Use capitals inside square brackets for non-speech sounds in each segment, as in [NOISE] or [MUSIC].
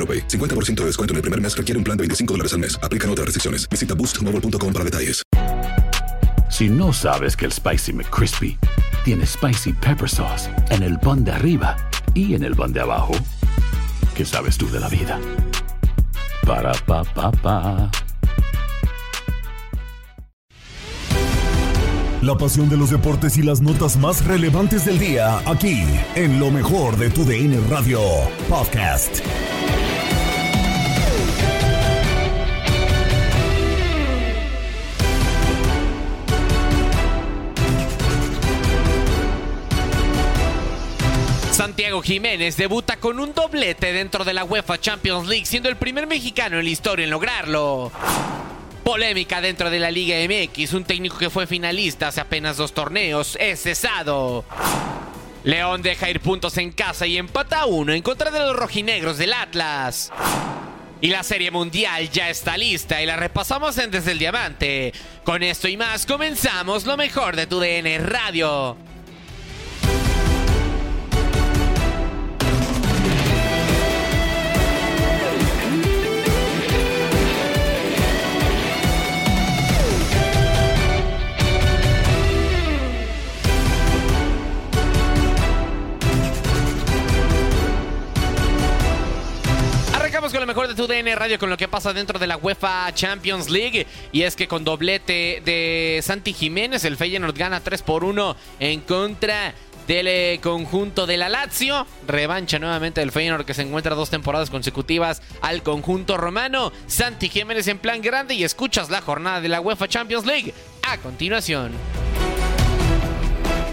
AroPay. 50% de descuento en el primer mes requiere un plan de 25 dólares al mes. Aplican otras restricciones. Visita boostmobile.com para detalles. Si no sabes que el Spicy McCrispy tiene Spicy Pepper Sauce en el pan de arriba y en el pan de abajo, ¿qué sabes tú de la vida? Para, pa, pa, pa. La pasión de los deportes y las notas más relevantes del día, aquí, en lo mejor de tu DN Radio Podcast. Santiago Jiménez debuta con un doblete dentro de la UEFA Champions League, siendo el primer mexicano en la historia en lograrlo. Polémica dentro de la Liga MX, un técnico que fue finalista hace apenas dos torneos es cesado. León deja ir puntos en casa y empata a uno en contra de los rojinegros del Atlas. Y la Serie Mundial ya está lista y la repasamos en Desde el Diamante. Con esto y más comenzamos lo mejor de tu DN Radio. Con lo mejor de tu DN Radio con lo que pasa dentro de la UEFA Champions League. Y es que con doblete de Santi Jiménez, el Feyenoord gana 3 por 1 en contra del eh, conjunto de la Lazio. Revancha nuevamente del Feyenoord que se encuentra dos temporadas consecutivas al conjunto romano. Santi Jiménez en plan grande y escuchas la jornada de la UEFA Champions League a continuación.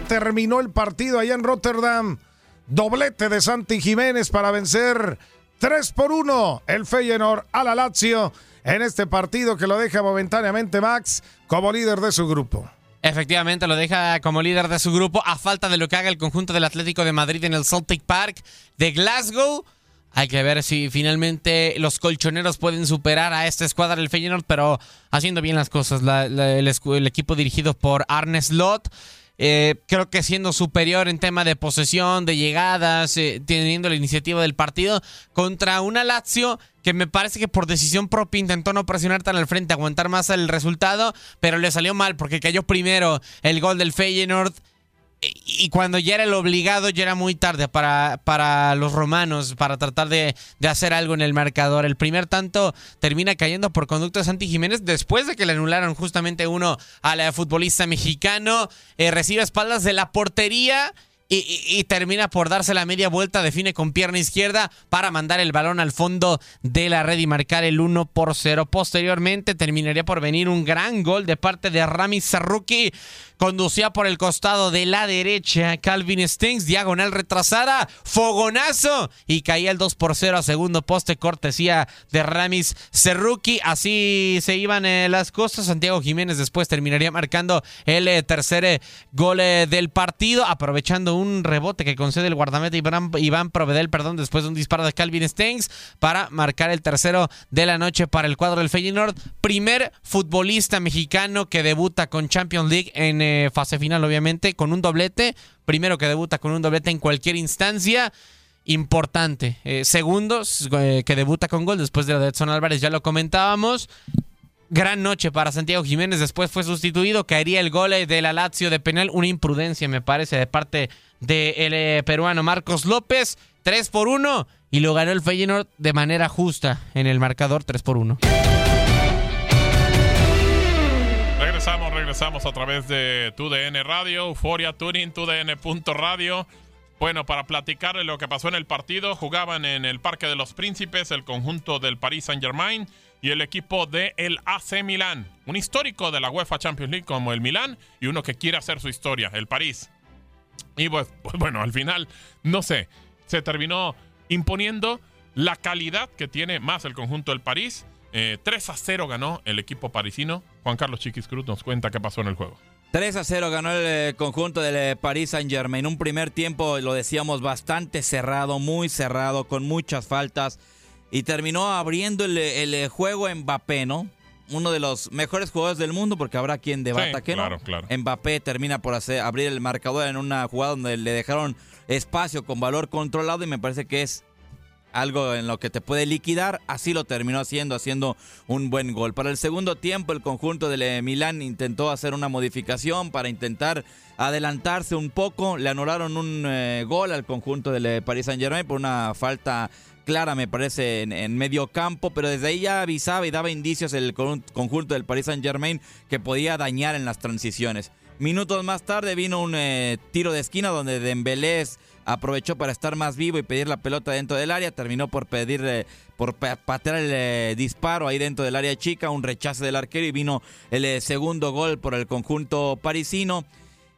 terminó el partido allá en Rotterdam. Doblete de Santi Jiménez para vencer 3 por 1 el Feyenoord a la Lazio en este partido que lo deja momentáneamente Max como líder de su grupo. Efectivamente, lo deja como líder de su grupo a falta de lo que haga el conjunto del Atlético de Madrid en el Celtic Park de Glasgow. Hay que ver si finalmente los colchoneros pueden superar a esta escuadra del Feyenoord, pero haciendo bien las cosas. El equipo dirigido por Arne Slot. Eh, creo que siendo superior en tema de posesión, de llegadas, eh, teniendo la iniciativa del partido contra una Lazio que me parece que por decisión propia intentó no presionar tan al frente, aguantar más el resultado, pero le salió mal porque cayó primero el gol del Feyenoord y cuando ya era el obligado, ya era muy tarde para, para los romanos, para tratar de, de hacer algo en el marcador. El primer tanto termina cayendo por conducto de Santi Jiménez después de que le anularon justamente uno al eh, futbolista mexicano. Eh, recibe espaldas de la portería. Y, termina por darse la media vuelta, define con pierna izquierda para mandar el balón al fondo de la red y marcar el 1 por 0. Posteriormente terminaría por venir un gran gol de parte de Rami Sarruki. Conducía por el costado de la derecha Calvin Stings, diagonal retrasada, fogonazo y caía el 2 por 0 a segundo poste, cortesía de Ramis Cerruki. Así se iban eh, las cosas. Santiago Jiménez después terminaría marcando el eh, tercer eh, gol del partido, aprovechando un rebote que concede el guardameta Iván, Iván Provedel, perdón, después de un disparo de Calvin Stengs para marcar el tercero de la noche para el cuadro del Feyenoord. Primer futbolista mexicano que debuta con Champions League en eh, fase final, obviamente, con un doblete. Primero que debuta con un doblete en cualquier instancia importante. Eh, segundos, eh, que debuta con gol después de lo de Edson Álvarez, ya lo comentábamos. Gran noche para Santiago Jiménez, después fue sustituido, caería el gol de la Lazio de penal, una imprudencia me parece de parte del eh, peruano Marcos López, 3 por 1 y lo ganó el Feyenoord de manera justa en el marcador 3 por 1. Regresamos, regresamos a través de TUDN Radio, Euforia Turing, TUDN.radio. Bueno, para platicar de lo que pasó en el partido, jugaban en el Parque de los Príncipes el conjunto del Paris Saint-Germain y el equipo de el AC Milán, un histórico de la UEFA Champions League como el Milán y uno que quiere hacer su historia, el París. Y pues, pues bueno, al final, no sé, se terminó imponiendo la calidad que tiene más el conjunto del París. 3 eh, a 0 ganó el equipo parisino. Juan Carlos Chiquis Cruz nos cuenta qué pasó en el juego. 3 a 0 ganó el eh, conjunto del eh, Paris Saint Germain. Un primer tiempo, lo decíamos, bastante cerrado, muy cerrado, con muchas faltas. Y terminó abriendo el, eh, juego Mbappé, ¿no? Uno de los mejores jugadores del mundo, porque habrá quien debata que claro, Claro. Mbappé termina por hacer, abrir el marcador en una jugada donde le dejaron espacio con valor controlado y me parece que es algo en lo que te puede liquidar, así lo terminó haciendo, haciendo un buen gol. Para el segundo tiempo, el conjunto de Milán intentó hacer una modificación para intentar adelantarse un poco. Le anularon un eh, gol al conjunto del Paris Saint Germain por una falta clara, me parece, en, medio campo, pero desde ahí ya avisaba y daba indicios el conjunto del Paris Saint Germain que podía dañar en las transiciones. Minutos más tarde vino un eh, tiro de esquina donde Dembélé aprovechó para estar más vivo y pedir la pelota dentro del área, terminó por pedir, eh, por patear el eh, disparo ahí dentro del área chica, un rechazo del arquero y vino el segundo gol por el conjunto parisino.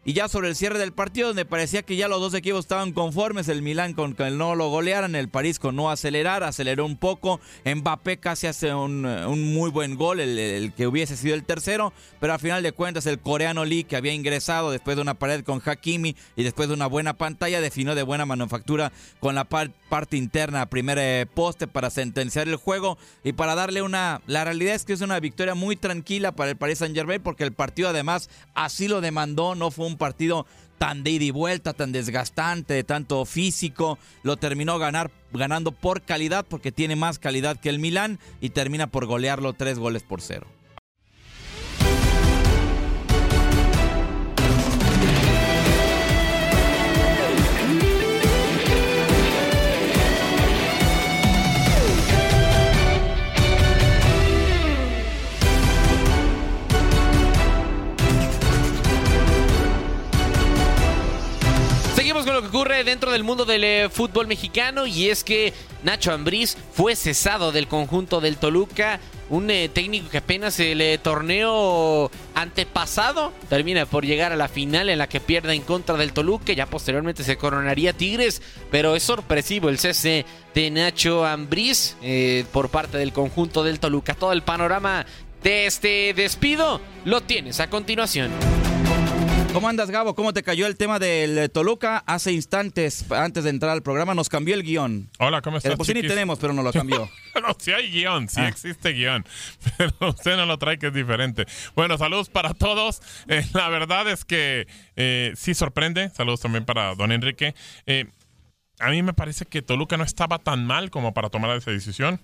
Y ya sobre el cierre del partido, donde parecía que ya los dos equipos estaban conformes, el Milán con que no lo golearan, el París con no acelerar, aceleró un poco, Mbappé casi hace un, muy buen gol, el, que hubiese sido el tercero, pero al final de cuentas el coreano Lee, que había ingresado después de una pared con Hakimi y después de una buena pantalla, definió de buena manufactura con la parte interna, primer eh, poste para sentenciar el juego y para darle una... La realidad es que es una victoria muy tranquila para el Paris Saint Germain porque el partido además así lo demandó, no fue un partido tan de ida y vuelta, tan desgastante, tanto físico, lo terminó ganar, ganando por calidad porque tiene más calidad que el Milán y termina por golearlo tres goles por cero. Ocurre dentro del mundo del eh, fútbol mexicano y es que Nacho Ambriz fue cesado del conjunto del Toluca, un eh, técnico que apenas el eh, torneo antepasado termina por llegar a la final en la que pierde en contra del Toluca, ya posteriormente se coronaría Tigres, pero es sorpresivo el cese de Nacho Ambriz por parte del conjunto del Toluca. Todo el panorama de este despido lo tienes a continuación. ¿Cómo andas, Gabo? ¿Cómo te cayó el tema del Toluca? Hace instantes, antes de entrar al programa, nos cambió el guion. Hola, ¿cómo estás? Pues sí ni tenemos, pero no lo cambió. [LAUGHS] no, sí hay guion, sí ah. existe guion. [LAUGHS] Pero usted no lo trae, que es diferente. Bueno, saludos para todos. Eh, la verdad es que eh, sí sorprende. Saludos también para don Enrique. Eh, a mí me parece que Toluca no estaba tan mal como para tomar esa decisión.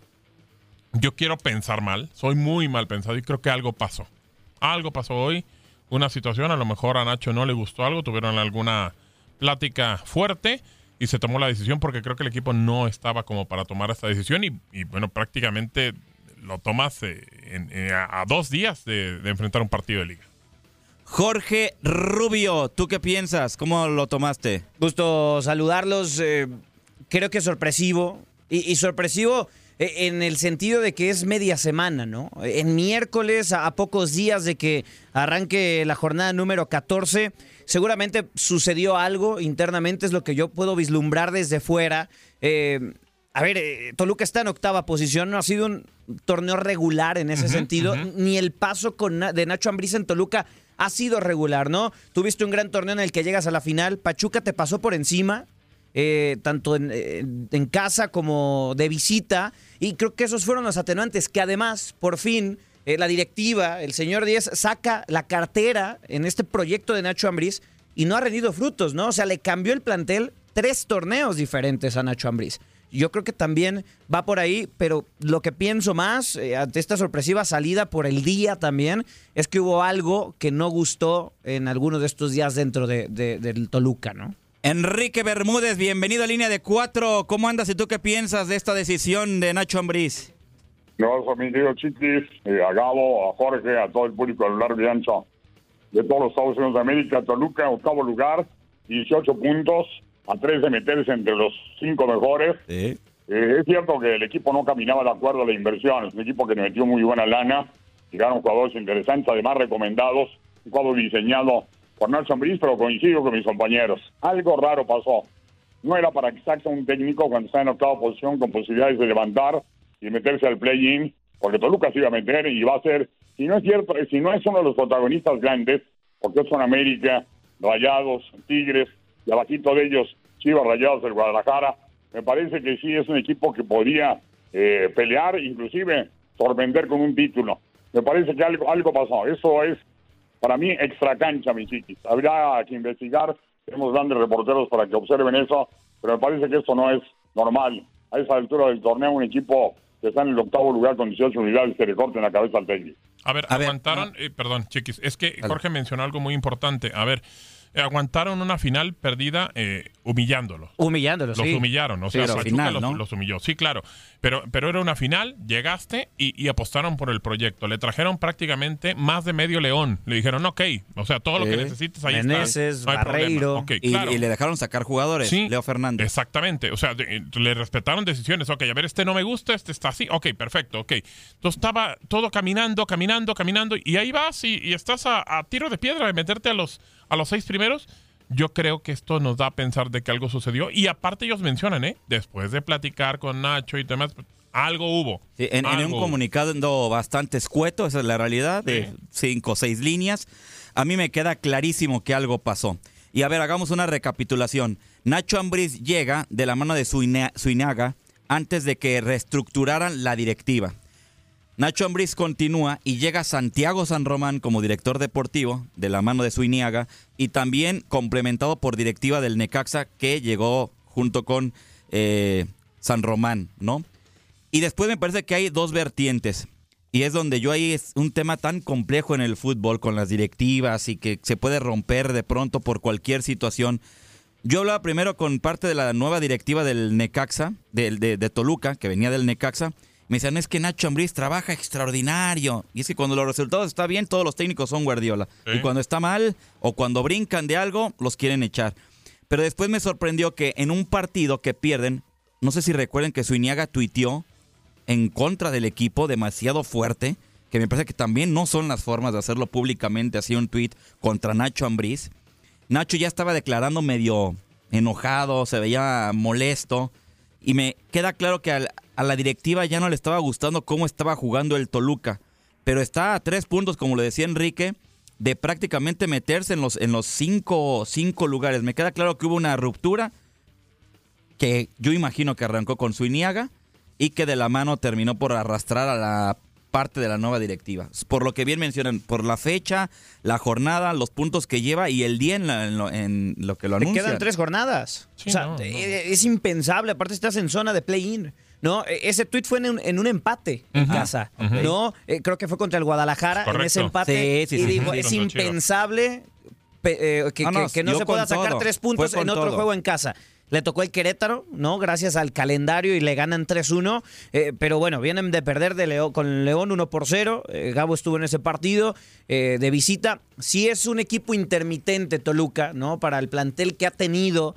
Yo quiero pensar mal. Soy muy mal pensado y creo que algo pasó. Algo pasó hoy una situación, a lo mejor a Nacho no le gustó algo, tuvieron alguna plática fuerte y se tomó la decisión porque creo que el equipo no estaba como para tomar esta decisión y, bueno, prácticamente lo tomas eh, eh, a, dos días de, enfrentar un partido de liga. Jorge Rubio, ¿tú qué piensas? ¿Cómo lo tomaste? Gusto saludarlos. Eh, creo que sorpresivo. y sorpresivo en el sentido de que es media semana, ¿no? En miércoles, a, pocos días de que arranque la jornada número 14, seguramente sucedió algo internamente, es lo que yo puedo vislumbrar desde fuera. Eh, a ver, eh, Toluca está en octava posición, no ha sido un torneo regular en ese sentido, ni el paso con, de Nacho Ambriz en Toluca ha sido regular, ¿no? Tuviste un gran torneo en el que llegas a la final, Pachuca te pasó por encima, eh, tanto en, en, casa como de visita, y creo que esos fueron los atenuantes, que además, por fin, eh, la directiva, el señor Díaz, saca la cartera en este proyecto de Nacho Ambriz y no ha rendido frutos, ¿no? O sea, le cambió el plantel tres torneos diferentes a Nacho Ambriz. Yo creo que también va por ahí, pero lo que pienso más eh, ante esta sorpresiva salida por el día también es que hubo algo que no gustó en algunos de estos días dentro de, de, del Toluca, ¿no? Enrique Bermúdez, bienvenido a Línea de Cuatro. ¿Cómo andas y tú qué piensas de esta decisión de Nacho Ambriz? No, mi querido Chiquis, eh, a Gabo, a Jorge, a todo el público de largo y ancho de todos los Estados Unidos de América. Toluca, octavo lugar, 18 puntos a tres de meterse entre los cinco mejores. Eh, es cierto que el equipo no caminaba de acuerdo a la inversión, es un equipo que metió muy buena lana, llegaron jugadores interesantes, además recomendados, un cuadro diseñado por Nelson Brice, pero coincido con mis compañeros. Algo raro pasó. No era para que saque un técnico cuando está en octava posición con posibilidades de levantar y meterse al play-in, porque Toluca se iba a meter y va a ser, si no es cierto, si no es uno de los protagonistas grandes, porque son América, Rayados, Tigres, y abajito de ellos Chivas Rayados del Guadalajara. Me parece que sí es un equipo que podría eh, pelear, inclusive sorprender con un título. Me parece que algo, algo pasó. Eso es, para mí, extra cancha, mi chiquis. Habría que investigar. Tenemos grandes reporteros para que observen eso, pero me parece que esto no es normal. A esa altura del torneo, un equipo que está en el octavo lugar con 18 unidades se le corte en la cabeza al técnico. A ver, aguantaron, eh, perdón, chiquis, es que Jorge mencionó algo muy importante. A ver, aguantaron una final perdida eh, humillándolos. Humillándolos, Los sí. humillaron, o sea, Pachuca final, los, ¿no? los humilló. Sí, claro, pero, pero era una final, llegaste y, y apostaron por el proyecto. Le trajeron prácticamente más de medio león. Le dijeron, ok, o sea, todo lo que necesites ahí Meneses, está. No. Barreiro. Y, claro. y le dejaron sacar jugadores, Sí, Leo Fernández. Exactamente, o sea, de- le respetaron decisiones. Ok, a ver, este no me gusta, este está así. Ok, perfecto, ok. Entonces estaba todo caminando, caminando, caminando, y ahí vas y, y estás a, a tiro de piedra de meterte a los, a los seis primeros. Yo creo que esto nos da a pensar de que algo sucedió. Y aparte ellos mencionan, ¿eh? Después de platicar con Nacho y demás, algo hubo. Sí, en, en Algo un hubo. comunicado bastante escueto, esa es la realidad, de cinco o seis líneas. A mí me queda clarísimo que algo pasó. Y a ver, hagamos una recapitulación. Nacho Ambriz llega de la mano de Suinaga antes de que reestructuraran la directiva. Nacho Ambriz continúa y llega Santiago San Román como director deportivo de la mano de Suiniaga y también complementado por directiva del Necaxa que llegó junto con eh, San Román, ¿no? Y después me parece que hay dos vertientes. Y es donde yo ahí es un tema tan complejo en el fútbol con las directivas y que se puede romper de pronto por cualquier situación. Yo hablaba primero con parte de la nueva directiva del Necaxa, de Toluca, que venía del Necaxa. Me decían, es que Nacho Ambriz trabaja extraordinario. Y es que cuando los resultados están bien, todos los técnicos son Guardiola. Sí. Y cuando está mal o cuando brincan de algo, los quieren echar. Pero después me sorprendió que en un partido que pierden, no sé si recuerden que Suiniaga tuiteó en contra del equipo demasiado fuerte, que me parece que también no son las formas de hacerlo públicamente, así un tuit contra Nacho Ambriz. Nacho ya estaba declarando medio enojado, se veía molesto, y me queda claro que a la directiva ya no le estaba gustando cómo estaba jugando el Toluca, pero está a tres puntos, como le decía Enrique, de prácticamente meterse en los, en los cinco, cinco lugares. Me queda claro que hubo una ruptura que yo imagino que arrancó con Suiniaga y que de la mano terminó por arrastrar a la parte de la nueva directiva. Por lo que bien mencionan, por la fecha, la jornada, los puntos que lleva y el día en, la- en lo, en lo que lo Te anuncia. quedan tres jornadas. Sí, o sea, no, no. eh, es impensable. Aparte, estás en zona de play-in. ¿no? E- Ese tweet fue en un, en un empate en casa. ¿no? Eh, creo que fue contra el Guadalajara en ese empate. Sí, sí, y digo, sí. es impensable pe- eh, que, Ah, no, que- que no se pueda sacar todo. tres puntos en otro todo. juego en casa. Le tocó el Querétaro, ¿no? Gracias al calendario y le ganan 3-1. Eh, pero bueno, vienen de perder de León, con León 1 por 0. Eh, Gabo estuvo en ese partido eh, de visita. Sí es un equipo intermitente Toluca, ¿no? Para el plantel que ha tenido.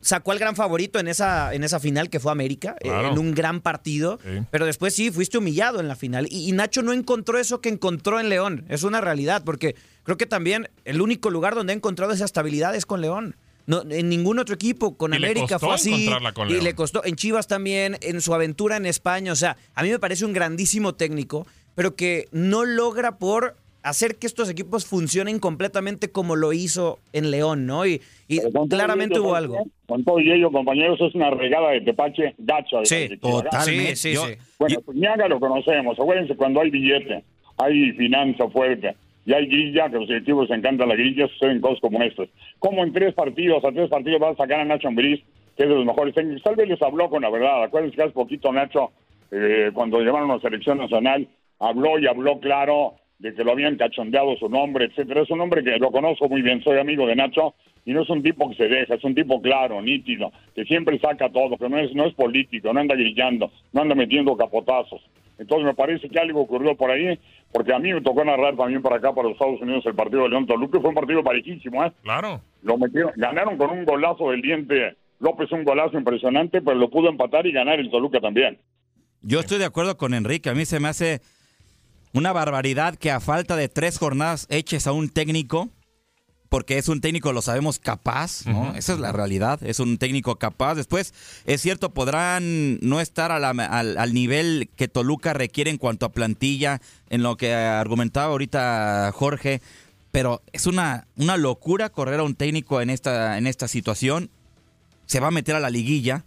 Sacó al gran favorito en esa, en esa final que fue América, Claro. en un gran partido. Sí. Pero después sí, fuiste humillado en la final. Y, y Nacho no encontró eso que encontró en León. Es una realidad, porque creo que también el único lugar donde ha encontrado esa estabilidad es con León. No, en ningún otro equipo, con Y le América costó fue así. encontrarla con y León. le costó. En Chivas también, en su aventura en España. O sea, a mí me parece un grandísimo técnico, pero que no logra por hacer que estos equipos funcionen completamente como lo hizo en León, ¿no? Y, y claramente ello, hubo ¿sabes algo. Con todo y ello, compañeros, es una regada de tepache gacha. de Sí, totalmente. Sí, sí, Yo- sí. Bueno, Puñaga lo conocemos. Acuérdense cuando hay billete, hay finanza fuerte y hay grilla, que los directivos les encanta la grilla, suceden cosas como estas. Como en tres partidos, a tres partidos vas a sacar a Nacho Ambriz, que es de los mejores técnicos. Tal vez les habló con la verdad. Acuérdense que hace poquito Nacho, eh, cuando llevaron a la selección nacional, habló y habló claro de que lo habían cachondeado su nombre, etcétera. Es un hombre que lo conozco muy bien, soy amigo de Nacho, y no es un tipo que se deja, es un tipo claro, nítido, que siempre saca todo, que no es, no es político, no anda grillando, no anda metiendo capotazos. Entonces me parece que algo ocurrió por ahí, porque a mí me tocó narrar también para acá, para los Estados Unidos, el partido de León Toluca, fue un partido parejísimo, ¿eh? Claro. Lo metieron, ganaron con un golazo del diente López, un golazo impresionante, pero lo pudo empatar y ganar el Toluca también. Yo estoy de acuerdo con Enrique. A mí se me hace una barbaridad que a falta de tres jornadas eches a un técnico, porque es un técnico, lo sabemos, capaz, ¿no? Esa es la realidad, es un técnico capaz. Después, es cierto, podrán no estar a la- al, al nivel que Toluca requiere en cuanto a plantilla, en lo que argumentaba ahorita Jorge, pero es una, una locura correr a un técnico en esta, en esta situación. Se va a meter a la liguilla.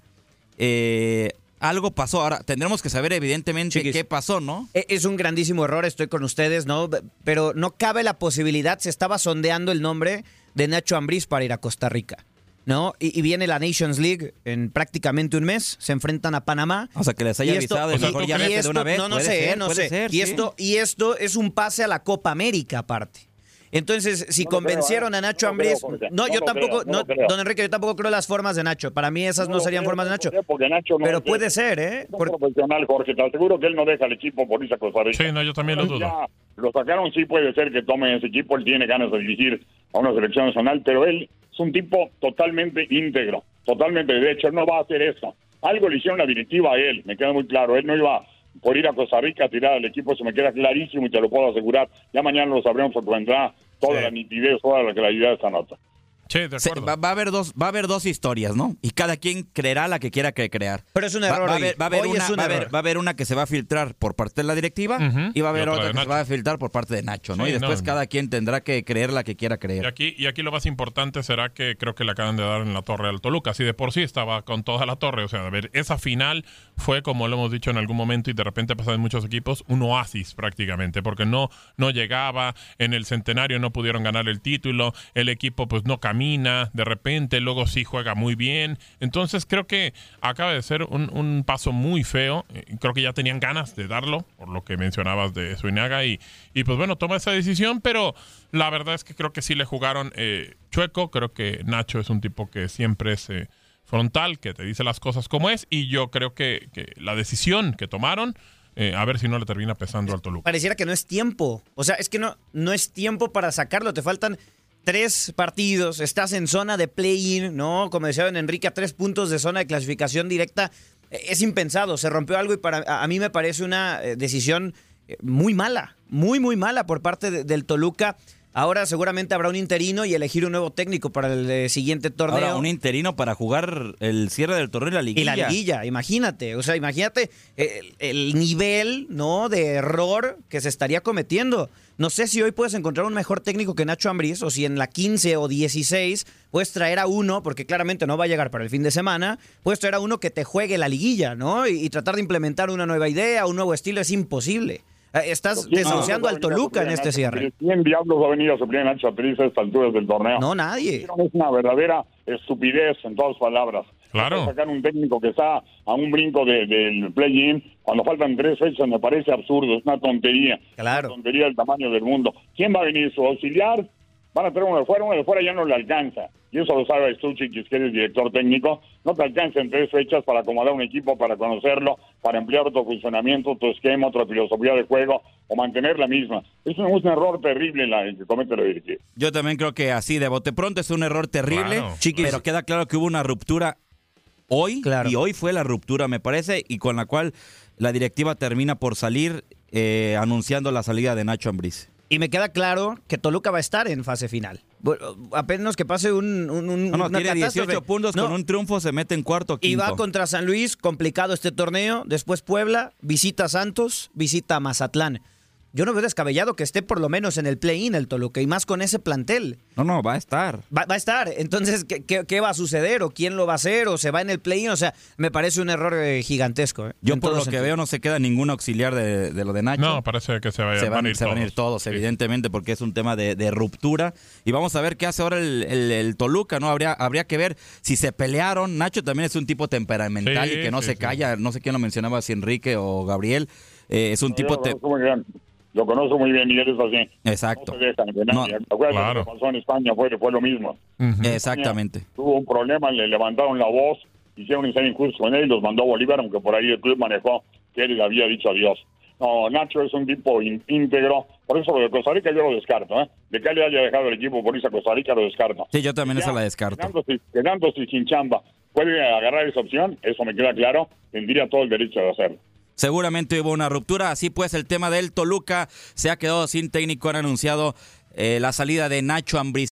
Eh, algo pasó. Ahora, tendremos que saber evidentemente Chiquis. qué pasó, ¿no? E- Es un grandísimo error, estoy con ustedes, ¿no? Pero no cabe la posibilidad, se estaba sondeando el nombre de Nacho Ambriz para ir a Costa Rica, ¿no? Y, y viene la Nations League en prácticamente un mes, se enfrentan a Panamá. O sea, que les haya esto- avisado y mejor ¿tú ya esto- de una vez. No, no Puede sé, ser, no sé. ser, y, sí. esto, y esto es un pase a la Copa América aparte. Entonces, si No convencieron creo, ¿eh? a Nacho No creo, no, No yo tampoco, creo, no no, lo creo. don Enrique, yo tampoco creo las formas de Nacho. Para mí esas no, serían creo, formas de Nacho. creo, Porque Nacho no Pero es- puede ser, ¿eh? es profesional, Jorge. Te aseguro que él no deja al equipo por irse a Costa Rica. Sí, no, yo también lo dudo. Ya lo sacaron, sí puede ser que tome ese equipo. Él tiene ganas de dirigir a una selección nacional, pero él es un tipo totalmente íntegro, totalmente de hecho. Él no va a hacer eso. Algo le hicieron la directiva a él, me queda muy claro. Él no iba por ir a Costa Rica a tirar al equipo, eso me queda clarísimo y te lo puedo asegurar. Ya mañana lo sabremos porque vendrá toda Sí. la nitidez, toda la claridad de esta nota. Sí, de Se- acuerdo. va, va a haber dos, va a haber dos historias, ¿no? Y cada quien creerá la que quiera que crear. Pero es un error. Va, a haber, va a haber Hoy una, un va a haber- error. va a haber una que se va a filtrar por parte de la directiva y va a haber Y otra que se va a filtrar por parte de Nacho, ¿no? Sí, y después no. cada quien tendrá que creer la que quiera Y creer. aquí, y aquí lo más importante será que creo que le acaban de dar en la torre al Toluca. Así de por sí estaba con toda la torre. O sea, a ver, esa final fue, como lo hemos dicho en algún momento, y de repente pasa en muchos equipos, un oasis prácticamente, porque no, no llegaba, en el centenario no pudieron ganar el título, el equipo pues no de repente, luego sí juega muy bien. Entonces creo que acaba de ser un, paso muy feo. Eh, Creo que ya tenían ganas de darlo, por lo que mencionabas de Suinaga, y, y pues bueno, toma esa decisión, pero la verdad es que creo que sí le jugaron eh, chueco. Creo que Nacho es un tipo que siempre es eh, frontal, que te dice las cosas como es, y yo creo que, que la decisión que tomaron, eh, a ver si no le termina pesando al Toluca. Pareciera que no es tiempo. O sea, es que no, no es tiempo para sacarlo. Te faltan tres partidos. Estás en zona de play-in, ¿no? Como decía don Enrique, a tres puntos de zona de clasificación directa. Eh, Es impensado. Se rompió algo y para a mí me parece una eh, decisión eh, muy mala. Muy, muy mala por parte de- del Toluca. Ahora seguramente habrá un interino y elegir un nuevo técnico para el eh, siguiente torneo. Ahora, un interino para jugar el cierre del torneo y la Y liguilla. la liguilla, imagínate. O sea, imagínate el, el nivel, ¿no? De error que se estaría cometiendo. No sé si hoy puedes encontrar un mejor técnico que Nacho Ambriz, o si en la 15 o 16 puedes traer a uno, porque claramente no va a llegar para el fin de semana, puedes traer a uno que te juegue la liguilla, ¿no? Y, y tratar de implementar una nueva idea, un nuevo estilo, es imposible. Eh, Estás ¿Quién desahuciando al Toluca en este Nacho cierre. ¿Quién diablos va a venir a suplir a Nacho Ambriz a estas alturas del torneo? No, nadie. Es una verdadera estupidez en todas palabras. Claro. Sacar un técnico que está a un brinco de- del play-in cuando faltan tres fechas me parece absurdo, es una tontería. Claro. Una tontería del tamaño del mundo. ¿Quién va a venir? ¿Su auxiliar? Van a traer uno de fuera, uno de fuera ya no le alcanza. Y eso lo sabe Stuchik, que es director técnico. No te alcanza en tres fechas para acomodar un equipo, para conocerlo, para emplear otro funcionamiento, otro esquema, otra filosofía de juego o mantener la misma. Es un, es un error terrible la, el que comete la directiva. Yo también creo que así de bote pronto es un error terrible, Claro. Chiquis. pero queda claro que hubo una ruptura hoy Claro. y hoy fue la ruptura, me parece, y con la cual la directiva termina por salir eh, anunciando la salida de Nacho Ambriz. Y me queda claro que Toluca va a estar en fase final. Apenas que pase un, un- un- No, no, una tiene 18 catástrofe. puntos, No, con un triunfo se mete en cuarto o Y quinto. va contra San Luis, complicado este torneo. Después Puebla, visita Santos, visita Mazatlán. Yo no veo descabellado que esté por lo menos en el play-in el Toluca y más con ese plantel. No, no, va a estar. Va, va a estar. Entonces, ¿qué, qué, qué va a suceder? ¿O quién lo va a hacer? ¿O se va en el play-in? O sea, me parece un error eh, gigantesco. eh, Yo en por lo que veo no se queda ningún auxiliar de, de lo de Nacho. No, parece que se, vaya, se van, van a ir se van a ir todos. todos, evidentemente, porque es un tema de, de ruptura. Y vamos a ver qué hace ahora el, el- el Toluca, ¿no? Habría, habría que ver si se pelearon. Nacho también es un tipo temperamental Sí, y que no sí, se sí. calla. No sé quién lo mencionaba, si Enrique o Gabriel. Eh, es un tipo... Yo te- lo conozco muy bien. Y él es así. Exacto. No se dejan de No, nadie. Acuérdate claro. lo que pasó en España fue, fue lo mismo. Exactamente. Tuvo un problema, le levantaron la voz, hicieron un ensayo injusto con él y los mandó a Bolívar, aunque por ahí el club manejó que él le había dicho adiós. No, Nacho es un tipo ín- íntegro. Por eso lo de Costa Rica yo lo descarto. ¿eh? De que le haya dejado el equipo por irse a Costa Rica lo descarto. Sí, yo también Ya, esa la descarto. Quedándose, quedándose sin chamba, puede agarrar esa opción, eso me queda claro, tendría todo el derecho de hacerlo. Seguramente hubo una ruptura. Así pues, el tema del Toluca se ha quedado sin técnico. Han anunciado eh, la salida de Nacho Ambriz.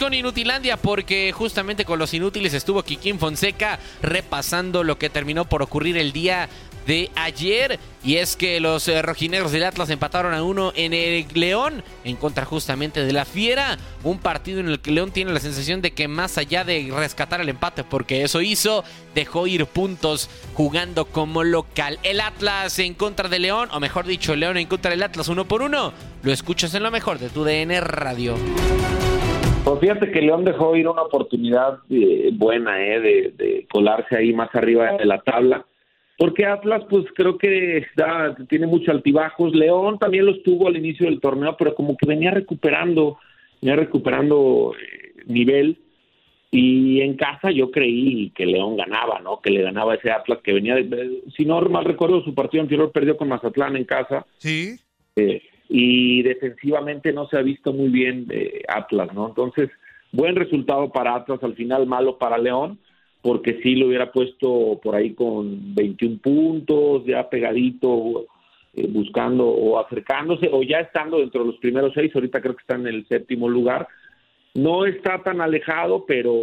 Con Inutilandia porque justamente con los inútiles estuvo Kikín Fonseca repasando lo que terminó por ocurrir el día de ayer y es que los eh, rojinegros del Atlas empataron a uno en el León en contra justamente de la Fiera, un partido en el que León tiene la sensación de que más allá de rescatar el empate porque eso hizo, dejó ir puntos jugando como local. El Atlas en contra de León, o mejor dicho, León en contra del Atlas uno por uno, lo escuchas en lo mejor de tu DN Radio. Fíjate que León dejó ir una oportunidad eh, buena eh, de, de colarse ahí más arriba de la tabla. Porque Atlas, pues creo que da- tiene muchos altibajos. León también los tuvo al inicio del torneo, pero como que venía recuperando, venía recuperando eh, nivel. Y en casa yo creí que León ganaba, ¿no? Que le ganaba ese Atlas que venía, de- si no mal recuerdo, su partido anterior perdió con Mazatlán en casa. Sí. Eh, y defensivamente no se ha visto muy bien eh, Atlas, ¿no? Entonces, buen resultado para Atlas, al final malo para León, porque sí lo hubiera puesto por ahí con 21 puntos, ya pegadito, eh, buscando o acercándose, o ya estando dentro de los primeros seis, ahorita creo que está en el séptimo lugar. No está tan alejado, pero,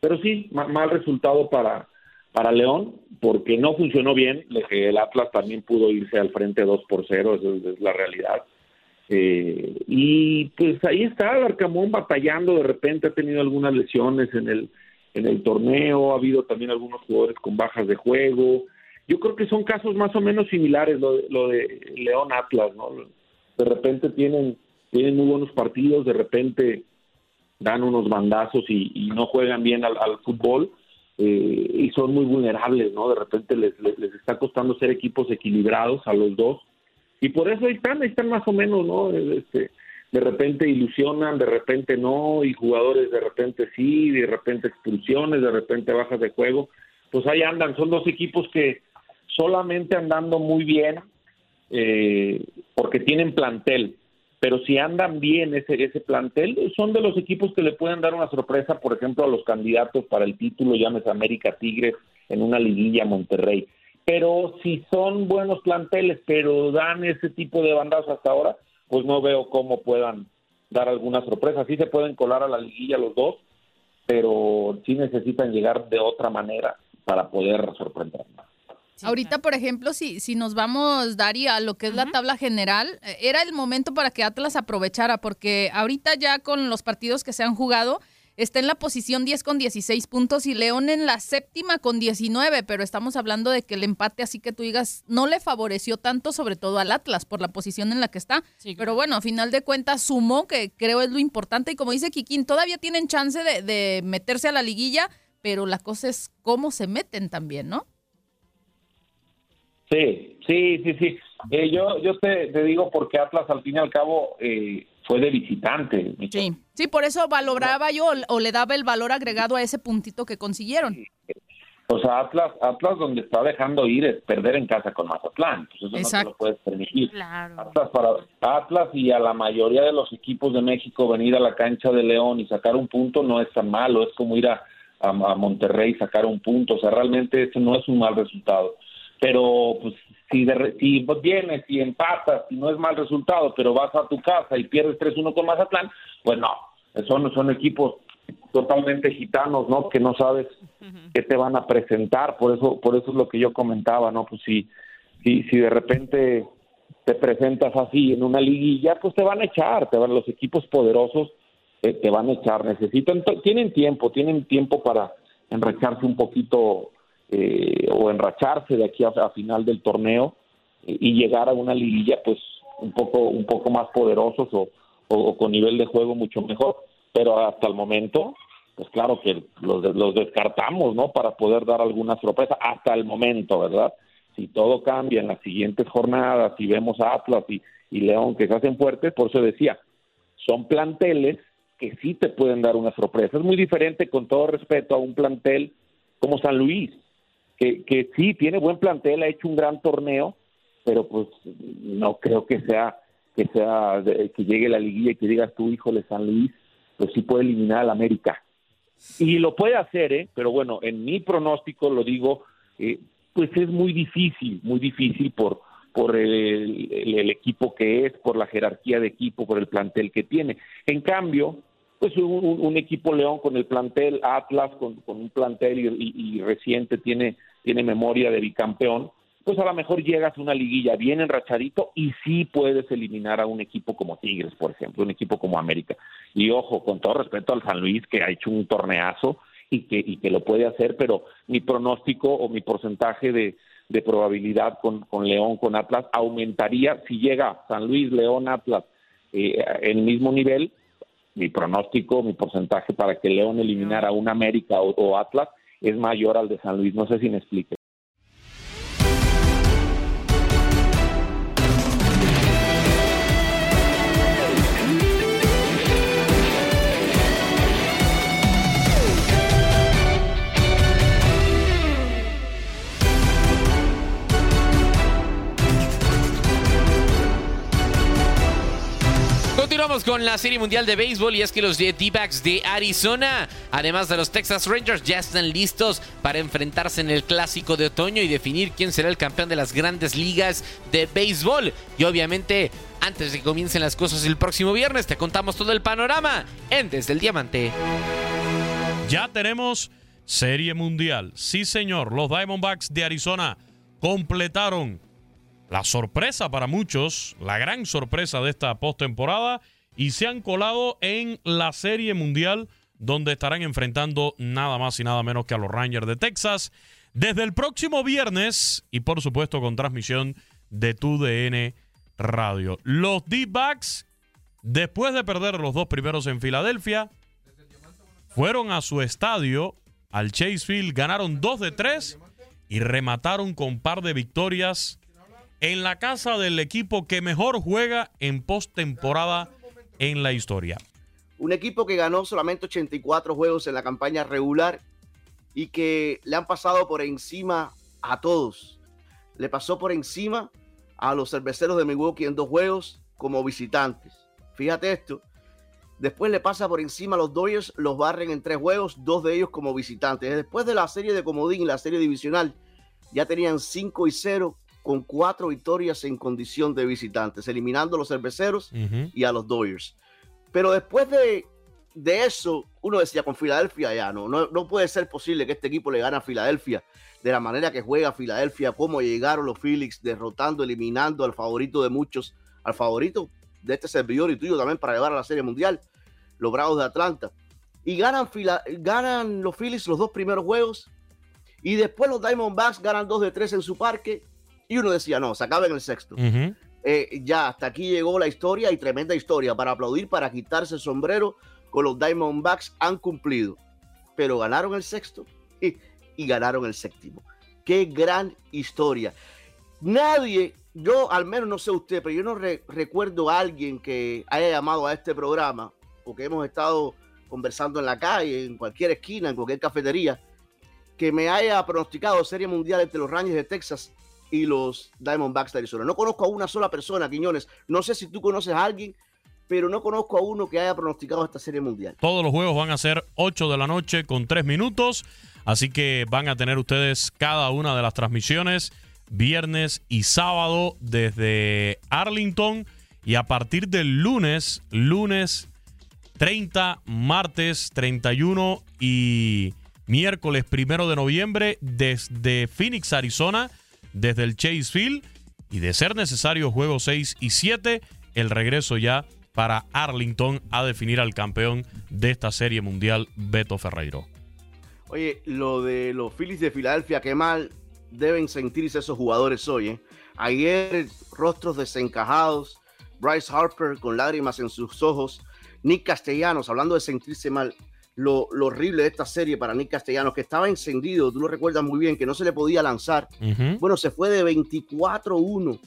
pero sí, ma- mal resultado para, para León, porque no funcionó bien, el Atlas también pudo irse al frente 2 por 0, esa es, es la realidad. Eh, y pues ahí está el Arcamón batallando, de repente ha tenido algunas lesiones en el, en el torneo, ha habido también algunos jugadores con bajas de juego. Yo creo que son casos más o menos similares lo de, lo de León Atlas, ¿no? De repente tienen, tienen muy buenos partidos, de repente dan unos bandazos y, no juegan bien al, al fútbol eh, y son muy vulnerables, ¿no? De repente les, les está costando ser equipos equilibrados a los dos y por eso ahí están, ahí están más o menos, ¿no? Este, de repente ilusionan, de repente no, y jugadores de repente sí, de repente expulsiones, de repente bajas de juego, pues ahí andan, son dos equipos que solamente andando muy bien, eh, porque tienen plantel, pero si andan bien ese, ese plantel, son de los equipos que le pueden dar una sorpresa, por ejemplo, a los candidatos para el título, llámese América Tigres, en una liguilla Monterrey. Pero si son buenos planteles, pero dan ese tipo de bandazos hasta ahora, pues no veo cómo puedan dar alguna sorpresa. Sí se pueden colar a la liguilla los dos, pero sí necesitan llegar de otra manera para poder sorprender. Ahorita, por ejemplo, si, si nos vamos, Dari, a lo que es la tabla general, eh, era el momento para que Atlas aprovechara, porque ahorita ya con los partidos que se han jugado, está en la posición 10 con 16 puntos y León en la séptima con 19, pero estamos hablando de que el empate, así que tú digas, no le favoreció tanto, sobre todo al Atlas, por la posición en la que está. Pero bueno, a final de cuentas sumó, que creo es lo importante, y como dice Kikín, todavía tienen chance de, de meterse a la liguilla, pero la cosa es cómo se meten también, ¿no? Sí, sí, sí, sí. Eh, yo yo te, te digo porque Atlas al fin y al cabo eh, fue de visitante. Sí, sí, por eso valoraba yo o le daba el valor agregado a ese puntito que consiguieron. O sea, Atlas, Atlas donde está dejando ir es perder en casa con Mazatlán. Pues eso no te Exacto. lo puedes permitir. Atlas, para, Atlas y a la mayoría de los equipos de México venir a la cancha de León y sacar un punto no es tan malo. Es como ir a, a, a Monterrey sacar un punto. O sea, realmente ese no es un mal resultado. Pero pues si, de, si vienes y empatas y no es mal resultado, pero vas a tu casa y pierdes 3-1 con Mazatlán, pues no, son, son equipos totalmente gitanos, ¿no? Que no sabes qué te van a presentar, por eso por eso es lo que yo comentaba, ¿no? Pues si si, si de repente te presentas así en una liguilla, pues te van a echar, te van los equipos poderosos te, te van a echar, necesitan tienen tiempo, tienen tiempo para enracharse un poquito eh, o enracharse de aquí a, final del torneo y, llegar a una liguilla pues un poco un poco más poderosos o, con nivel de juego mucho mejor. Pero hasta el momento pues claro que los, los descartamos no para poder dar alguna sorpresa hasta el momento verdad si todo cambia en las siguientes jornadas si vemos a Atlas y, y León que se hacen fuertes por eso decía son planteles que sí te pueden dar una sorpresa. Es muy diferente, con todo respeto, a un plantel como San Luis, que, que sí tiene buen plantel, ha hecho un gran torneo, pero pues no creo que sea que sea que llegue la liguilla y que digas tú, híjole, San Luis, pues sí puede eliminar al América. Y lo puede hacer, ¿eh? pero bueno, en mi pronóstico lo digo, eh, pues es muy difícil, muy difícil por, por el equipo que es, por la jerarquía de equipo, por el plantel que tiene. En cambio, pues un, equipo León con el plantel Atlas, con, con un plantel y, reciente tiene, tiene memoria de bicampeón, pues a lo mejor llegas a una liguilla bien enrachadito y sí puedes eliminar a un equipo como Tigres, por ejemplo, un equipo como América. Y ojo, con todo respeto al San Luis, que ha hecho un torneazo y que, y que lo puede hacer, pero mi pronóstico o mi porcentaje de, de probabilidad con, con León, con Atlas, aumentaría si llega San Luis, León, Atlas eh, el mismo nivel. Mi pronóstico, mi porcentaje para que León eliminara a un América o, o Atlas es mayor al de San Luis. No sé si me explique. Continuamos con la Serie Mundial de Béisbol y es que los D-Backs de Arizona, además de los Texas Rangers, ya están listos para enfrentarse en el Clásico de Otoño y definir quién será el campeón de las grandes ligas de béisbol. Y obviamente, antes de que comiencen las cosas el próximo viernes, te contamos todo el panorama en Desde el Diamante. Ya tenemos Serie Mundial. Sí, señor. Los Diamondbacks de Arizona completaron la sorpresa para muchos, la gran sorpresa de esta postemporada, y se han colado en la Serie Mundial, donde estarán enfrentando nada más y nada menos que a los Rangers de Texas desde el próximo viernes y por supuesto con transmisión de tu DN Radio. Los D-Backs, después de perder los dos primeros en Filadelfia, fueron a su estadio, al Chase Field, ganaron 2 de 3 y remataron con par de victorias en la casa del equipo que mejor juega en postemporada en la historia. Un equipo que ganó solamente 84 juegos en la campaña regular y que le han pasado por encima a todos. Le pasó por encima a los cerveceros de Milwaukee en dos juegos como visitantes. Fíjate esto. Después le pasa por encima a los Dodgers, los barren en tres juegos, dos de ellos como visitantes. Después de la serie de Comodín y la serie divisional, ya tenían 5 y 0 con cuatro victorias en condición de visitantes, eliminando a los cerveceros y a los Dodgers. Pero después de, de eso, uno decía con Filadelfia ya no, no, no puede ser posible que este equipo le gane a Filadelfia de la manera que juega Filadelfia, cómo llegaron los Phillies derrotando, eliminando al favorito de muchos, al favorito de este servidor y tuyo también para llevar a la Serie Mundial, los Bravos de Atlanta. Y ganan, Fila- ganan los Phillies los dos primeros juegos y después los Diamondbacks ganan dos de tres en su parque y uno decía, no, se acaba en el sexto. Eh, ya, hasta aquí llegó la historia y tremenda historia para aplaudir, para quitarse el sombrero con los Diamondbacks han cumplido. Pero ganaron el sexto y, y ganaron el séptimo. Qué gran historia. Nadie, yo al menos no sé usted, pero yo no re- recuerdo a alguien que haya llamado a este programa o que hemos estado conversando en la calle, en cualquier esquina, en cualquier cafetería, que me haya pronosticado Serie Mundial entre los Rangers de Texas y los Diamondbacks de Arizona. No conozco a una sola persona, Quiñones. No sé si tú conoces a alguien pero no conozco a uno que haya pronosticado esta serie mundial. Todos los juegos van a ser 8 de la noche con 3 minutos, así que van a tener ustedes cada una de las transmisiones viernes y sábado desde Arlington y a partir del lunes, lunes 30, martes 31 y miércoles primero de noviembre desde Phoenix, Arizona, desde el Chase Field y de ser necesario juegos 6 y 7, el regreso ya para Arlington a definir al campeón de esta serie mundial, Beto Ferreiro. Oye, lo de los Phillies de Filadelfia, qué mal deben sentirse esos jugadores hoy. ¿eh? Ayer, rostros desencajados, Bryce Harper con lágrimas en sus ojos, Nick Castellanos, hablando de sentirse mal, lo, lo, horrible de esta serie para Nick Castellanos, que estaba encendido, tú lo recuerdas muy bien, que no se le podía lanzar. Bueno, se fue de 24-1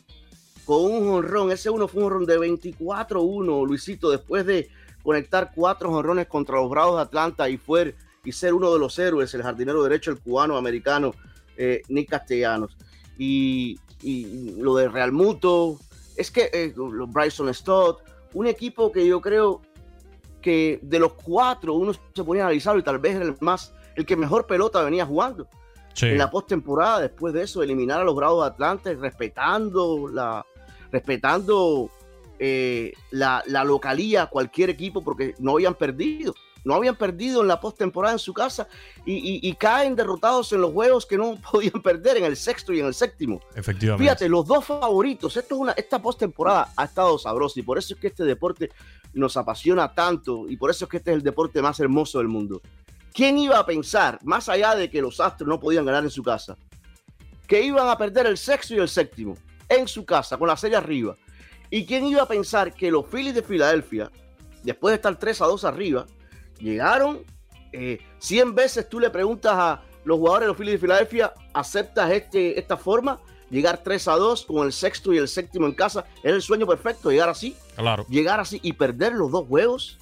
con un jonrón. Ese uno fue un jonrón de 24-1, Luisito, después de conectar cuatro jonrones contra los Bravos de Atlanta y, fue, y ser uno de los héroes, el jardinero derecho, el cubano americano eh, Nick Castellanos. Y, y, lo de Real Muto, es que eh, Bryson Stott, un equipo que yo creo que de los cuatro uno se ponía a analizarlo y tal vez era el más, el que mejor pelota venía jugando. En la postemporada, después de eso, eliminar a los Bravos de Atlanta, respetando la, respetando eh, la, la, localía, cualquier equipo, porque no habían perdido. No habían perdido en la postemporada en su casa y, y, caen derrotados en los juegos que no [LAUGHS] podían perder en el sexto y en el séptimo. Efectivamente. Fíjate, los dos favoritos. Esto es una, esta postemporada ha estado sabrosa y por eso es que este deporte nos apasiona tanto y por eso es que este es el deporte más hermoso del mundo. ¿Quién iba a pensar, más allá de que los Astros no podían ganar en su casa, que iban a perder el sexto y el séptimo en su casa con la serie arriba? ¿Y quién iba a pensar que los Phillies de Filadelfia, después de estar 3 a 2 arriba, llegaron eh, 100 veces tú le preguntas a los jugadores de los Phillies de Filadelfia, ¿aceptas este, esta forma? Llegar 3 a 2 con el sexto y el séptimo en casa, es el sueño perfecto, llegar así. Claro. Llegar así y perder los dos juegos.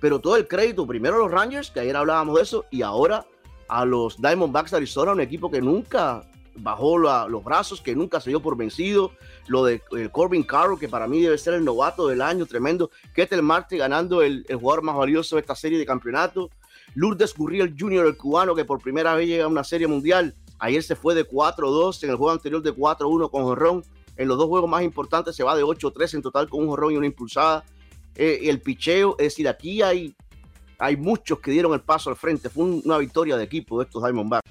Pero todo el crédito, primero a los Rangers, que ayer hablábamos de eso, y ahora a los Diamondbacks de Arizona, un equipo que nunca bajó los brazos, que nunca se dio por vencido. Lo de el Corbin Carroll, que para mí debe ser el novato del año, tremendo. Ketel Marte ganando el, el, jugador más valioso de esta serie de campeonato. Lourdes Gurriel Jr., el cubano, que por primera vez llega a una serie mundial. Ayer se fue de 4-2, en el juego anterior de 4-1 con Jorrón. En los dos juegos más importantes se va de 8-3 en total con un jorrón y una impulsada. Eh, el picheo, es decir, aquí hay, hay muchos que dieron el paso al frente. Fue un, una victoria de equipo de estos Diamondbacks.